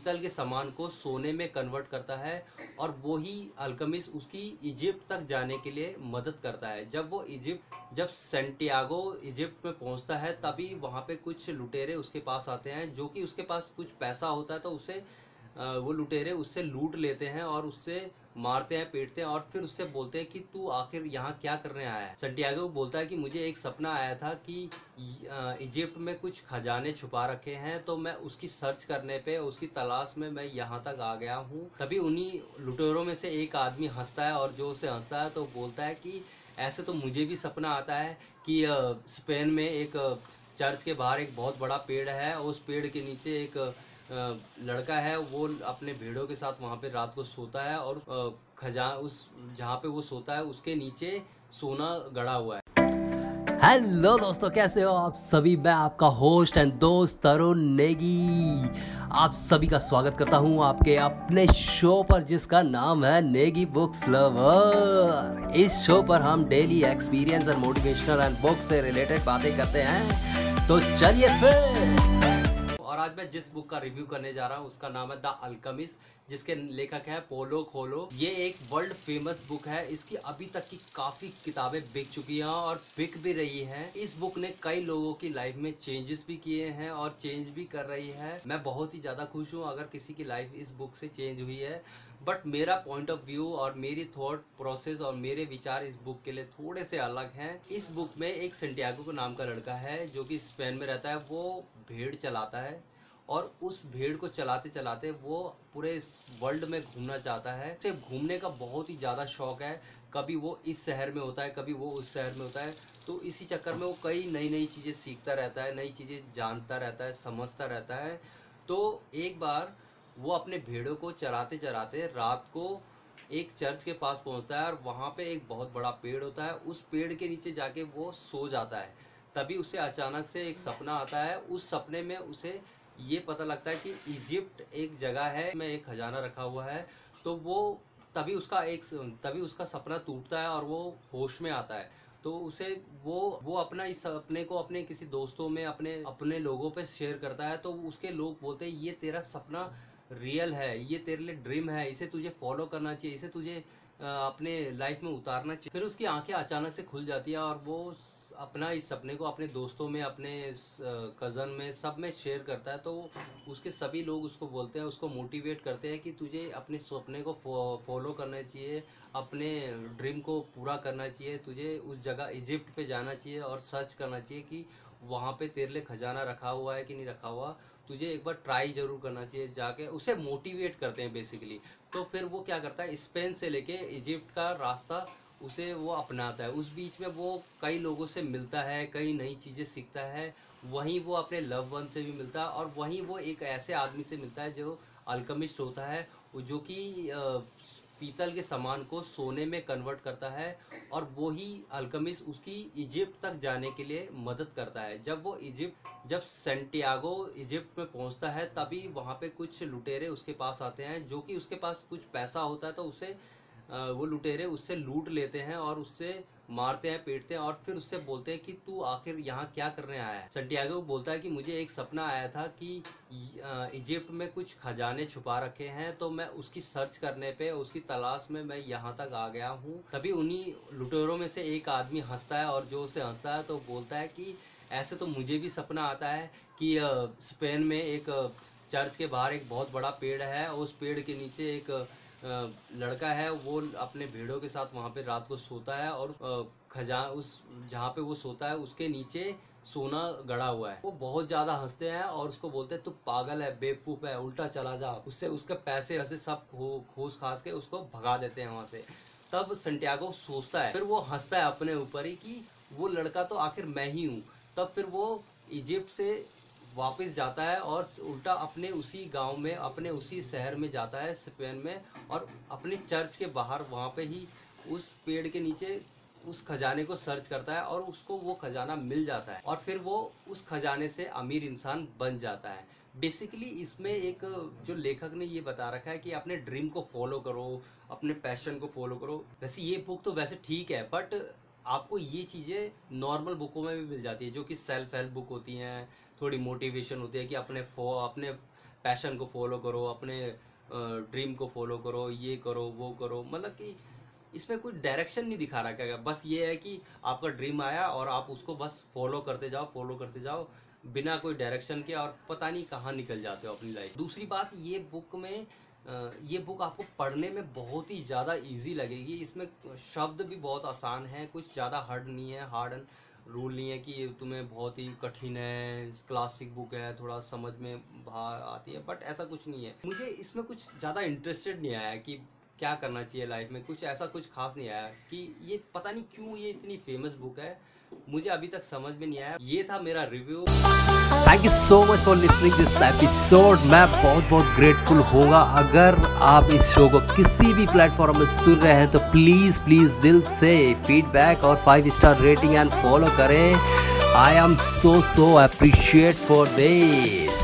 पीतल के सामान को सोने में कन्वर्ट करता है और वो ही अल्कमिस उसकी इजिप्ट तक जाने के लिए मदद करता है। जब वो इजिप्ट जब सेंटियागो इजिप्ट में पहुँचता है, तभी वहाँ पे कुछ लुटेरे उसके पास आते हैं, जो कि उसके पास कुछ पैसा होता है तो उसे वो लुटेरे उससे लूट लेते हैं और उससे मारते हैं, पीटते हैं और फिर उससे बोलते हैं कि तू आखिर यहाँ क्या करने आया है? सन्टियागो बोलता है कि मुझे एक सपना आया था कि इजिप्ट में कुछ खजाने छुपा रखे हैं तो मैं उसकी सर्च करने पे, उसकी तलाश में मैं यहाँ तक आ गया हूँ। तभी उन्हीं लुटेरों में से एक आदमी हंसता है और जो उसे हंसता है तो बोलता है कि ऐसे तो मुझे भी सपना आता है कि स्पेन में एक चर्च के बाहर एक बहुत बड़ा पेड़ है उस पेड़ के नीचे एक लड़का है, वो अपने भेड़ों के साथ वहाँ पे रात को सोता है और खजा, उस, जहाँ पे वो सोता है, उसके नीचे सोना गड़ा हुआ है। हेलो दोस्तों, कैसे हो आप सभी? मैं आपका होस्ट एंड दोस्त तरुण नेगी। आप सभी का स्वागत करता हूँ आपके अपने शो पर, जिसका नाम है नेगी बुक्स लवर। इस शो पर हम daily experience and motivational and book से रिलेटेड बातें करते हैं। तो चलिए फिर। और आज मैं जिस बुक का रिव्यू करने जा रहा हूँ, उसका नाम है द अल्कमिस जिसके लेखक है पोलो खोलो। ये एक वर्ल्ड फ़ेमस बुक है। इसकी अभी तक की काफ़ी किताबें बिक चुकी हैं और बिक भी रही हैं। इस बुक ने कई लोगों की लाइफ में चेंजेस भी किए हैं और चेंज भी कर रही है। मैं बहुत ही ज़्यादा खुश हूँ अगर किसी की लाइफ इस बुक से चेंज हुई है। बट मेरा पॉइंट ऑफ़ व्यू और मेरी थॉट प्रोसेस और मेरे विचार इस बुक के लिए थोड़े से अलग हैं। इस बुक में एक सेंटियागो नाम का लड़का है, जो कि स्पेन में रहता है। वो भेड़ चलाता है। और उस भेड़ को चलाते चलाते वो पूरे वर्ल्ड में घूमना चाहता है। उसे घूमने का बहुत ही ज़्यादा शौक है। कभी वो इस शहर में होता है, कभी वो उस शहर में होता है। तो इसी चक्कर में वो कई नई नई चीज़ें सीखता रहता है, नई चीज़ें जानता रहता है, समझता रहता है। तो एक बार वो अपने भेड़ों को चराते चराते रात को एक चर्च के पास पहुँचता है और वहाँ पे एक बहुत बड़ा पेड़ होता है। उस पेड़ के नीचे जाके वो सो जाता है। तभी उसे अचानक से एक सपना आता है। उस सपने में उसे ये पता लगता है कि इजिप्ट एक जगह है, में एक खजाना रखा हुआ है तो वो तभी उसका एक तभी उसका सपना टूटता है और वो होश में आता है। तो उसे वो वो अपना इस सपने को अपने किसी दोस्तों में, अपने अपने लोगों पे शेयर करता है तो उसके लोग बोलते हैं, ये तेरा सपना रियल है, ये तेरे लिए ड्रीम है, इसे तुझे फॉलो करना चाहिए, इसे तुझे अपने लाइफ में उतारना चाहिए। फिर उसकी आँखें अचानक से खुल जाती है और वो अपना इस सपने को अपने दोस्तों में, अपने कज़न में, सब में शेयर करता है तो उसके सभी लोग उसको बोलते हैं, उसको मोटिवेट करते हैं कि तुझे अपने सपने को फॉलो करना चाहिए, अपने ड्रीम को पूरा करना चाहिए, तुझे उस जगह इजिप्ट पे जाना चाहिए और सर्च करना चाहिए कि वहाँ पे तेरे लिए खजाना रखा हुआ है कि नहीं रखा हुआ, तुझे एक बार ट्राई ज़रूर करना चाहिए, जाके उसे मोटिवेट करते हैं बेसिकली तो फिर वो क्या करता है स्पेन से लेके इजिप्ट का रास्ता उसे वो अपनाता है। उस बीच में वो कई लोगों से मिलता है, कई नई चीज़ें सीखता है। वहीं वो अपने लव वन से भी मिलता है और वहीं वो एक ऐसे आदमी से मिलता है जो अल्कमिस्ट होता है, जो कि पीतल के सामान को सोने में कन्वर्ट करता है और वो ही अल्कमिस्ट उसकी इजिप्ट तक जाने के लिए मदद करता है। जब वो इजिप्ट जब सेंटियागो इजिप्ट में पहुँचता है, तभी वहाँ पे कुछ लुटेरे उसके पास आते हैं, जो कि उसके पास कुछ पैसा होता है तो उसे वो लुटेरे उससे लूट लेते हैं और उससे मारते हैं, पीटते हैं और फिर उससे बोलते हैं कि तू आखिर यहाँ क्या करने आया है? संटियागो बोलता है कि मुझे एक सपना आया था कि इजिप्ट में कुछ खजाने छुपा रखे हैं तो मैं उसकी सर्च करने पे, उसकी तलाश में मैं यहाँ तक आ गया हूँ। तभी उन्हीं लुटेरों में से एक आदमी हंसता है और जो उसे हंसता है तो बोलता है कि ऐसे तो मुझे भी सपना आता है कि स्पेन में एक चर्च के बाहर एक बहुत बड़ा पेड़ है, उस पेड़ के नीचे एक लड़का है, वो अपने भेड़ों के साथ वहाँ पे रात को सोता है और खजा, उस, जहाँ पे वो सोता है, उसके नीचे सोना गड़ा हुआ है। वो बहुत ज़्यादा हँसते हैं और उसको बोलते हैं, तू पागल है, बेवकूफ़ है, उल्टा चला जा। उससे उसके पैसे वैसे सब खोस खास के उसको भगा देते हैं वहाँ से। तब संटियागो सोचता है, फिर वो हंसता है अपने ऊपर ही कि, वो लड़का तो आखिर मैं ही हूँ। तब फिर वो इजिप्ट से वापस जाता है और उल्टा अपने उसी गाँव में, अपने उसी शहर में जाता है, स्पेन में, और अपने चर्च के बाहर, वहाँ पे ही उस पेड़ के नीचे उस खजाने को सर्च करता है और उसको वो खजाना मिल जाता है और फिर वो उस खजाने से अमीर इंसान बन जाता है। बेसिकली इसमें एक जो लेखक ने ये बता रखा है कि अपने ड्रीम को फॉलो करो, अपने पैशन को फॉलो करो। वैसे ये बुक तो वैसे ठीक है, बट आपको ये चीज़ें नॉर्मल बुकों में भी मिल जाती है, जो कि सेल्फ हेल्प बुक होती हैं थोड़ी मोटिवेशन होती है कि अपने फो अपने पैशन को फॉलो करो, अपने ड्रीम को फॉलो करो, ये करो, वो करो। मतलब कि इसमें कोई डायरेक्शन नहीं दिखा रहा क्या बस ये है कि आपका ड्रीम आया और आप उसको बस फॉलो करते जाओ फॉलो करते जाओ, बिना कोई डायरेक्शन के और पता नहीं कहाँ निकल जाते हो अपनी लाइफ दूसरी बात, ये बुक में ये बुक आपको पढ़ने में बहुत ही ज़्यादा इजी लगेगी। इसमें शब्द भी बहुत आसान है, कुछ ज़्यादा हार्ड नहीं है हार्ड रूल नहीं है कि ये तुम्हें बहुत ही कठिन है क्लासिक बुक है, थोड़ा समझ में बाहर आती है बट ऐसा कुछ नहीं है। मुझे इसमें कुछ ज़्यादा इंटरेस्टेड नहीं आया कि क्या करना चाहिए लाइफ में? कुछ ऐसा कुछ खास नहीं आया कि ये पता नहीं क्यों ये इतनी फ़ेमस बुक है। मुझे अभी तक समझ में नहीं आया। ये था मेरा review thank you so much for listening this episode मैं बहुत बहुत ग्रेटफुल होगा। अगर आप इस शो को किसी भी प्लेटफॉर्म में सुन रहे हैं तो प्लीज़ प्लीज़ दिल से फीडबैक और five star rating and follow करें। I am so so appreciate for this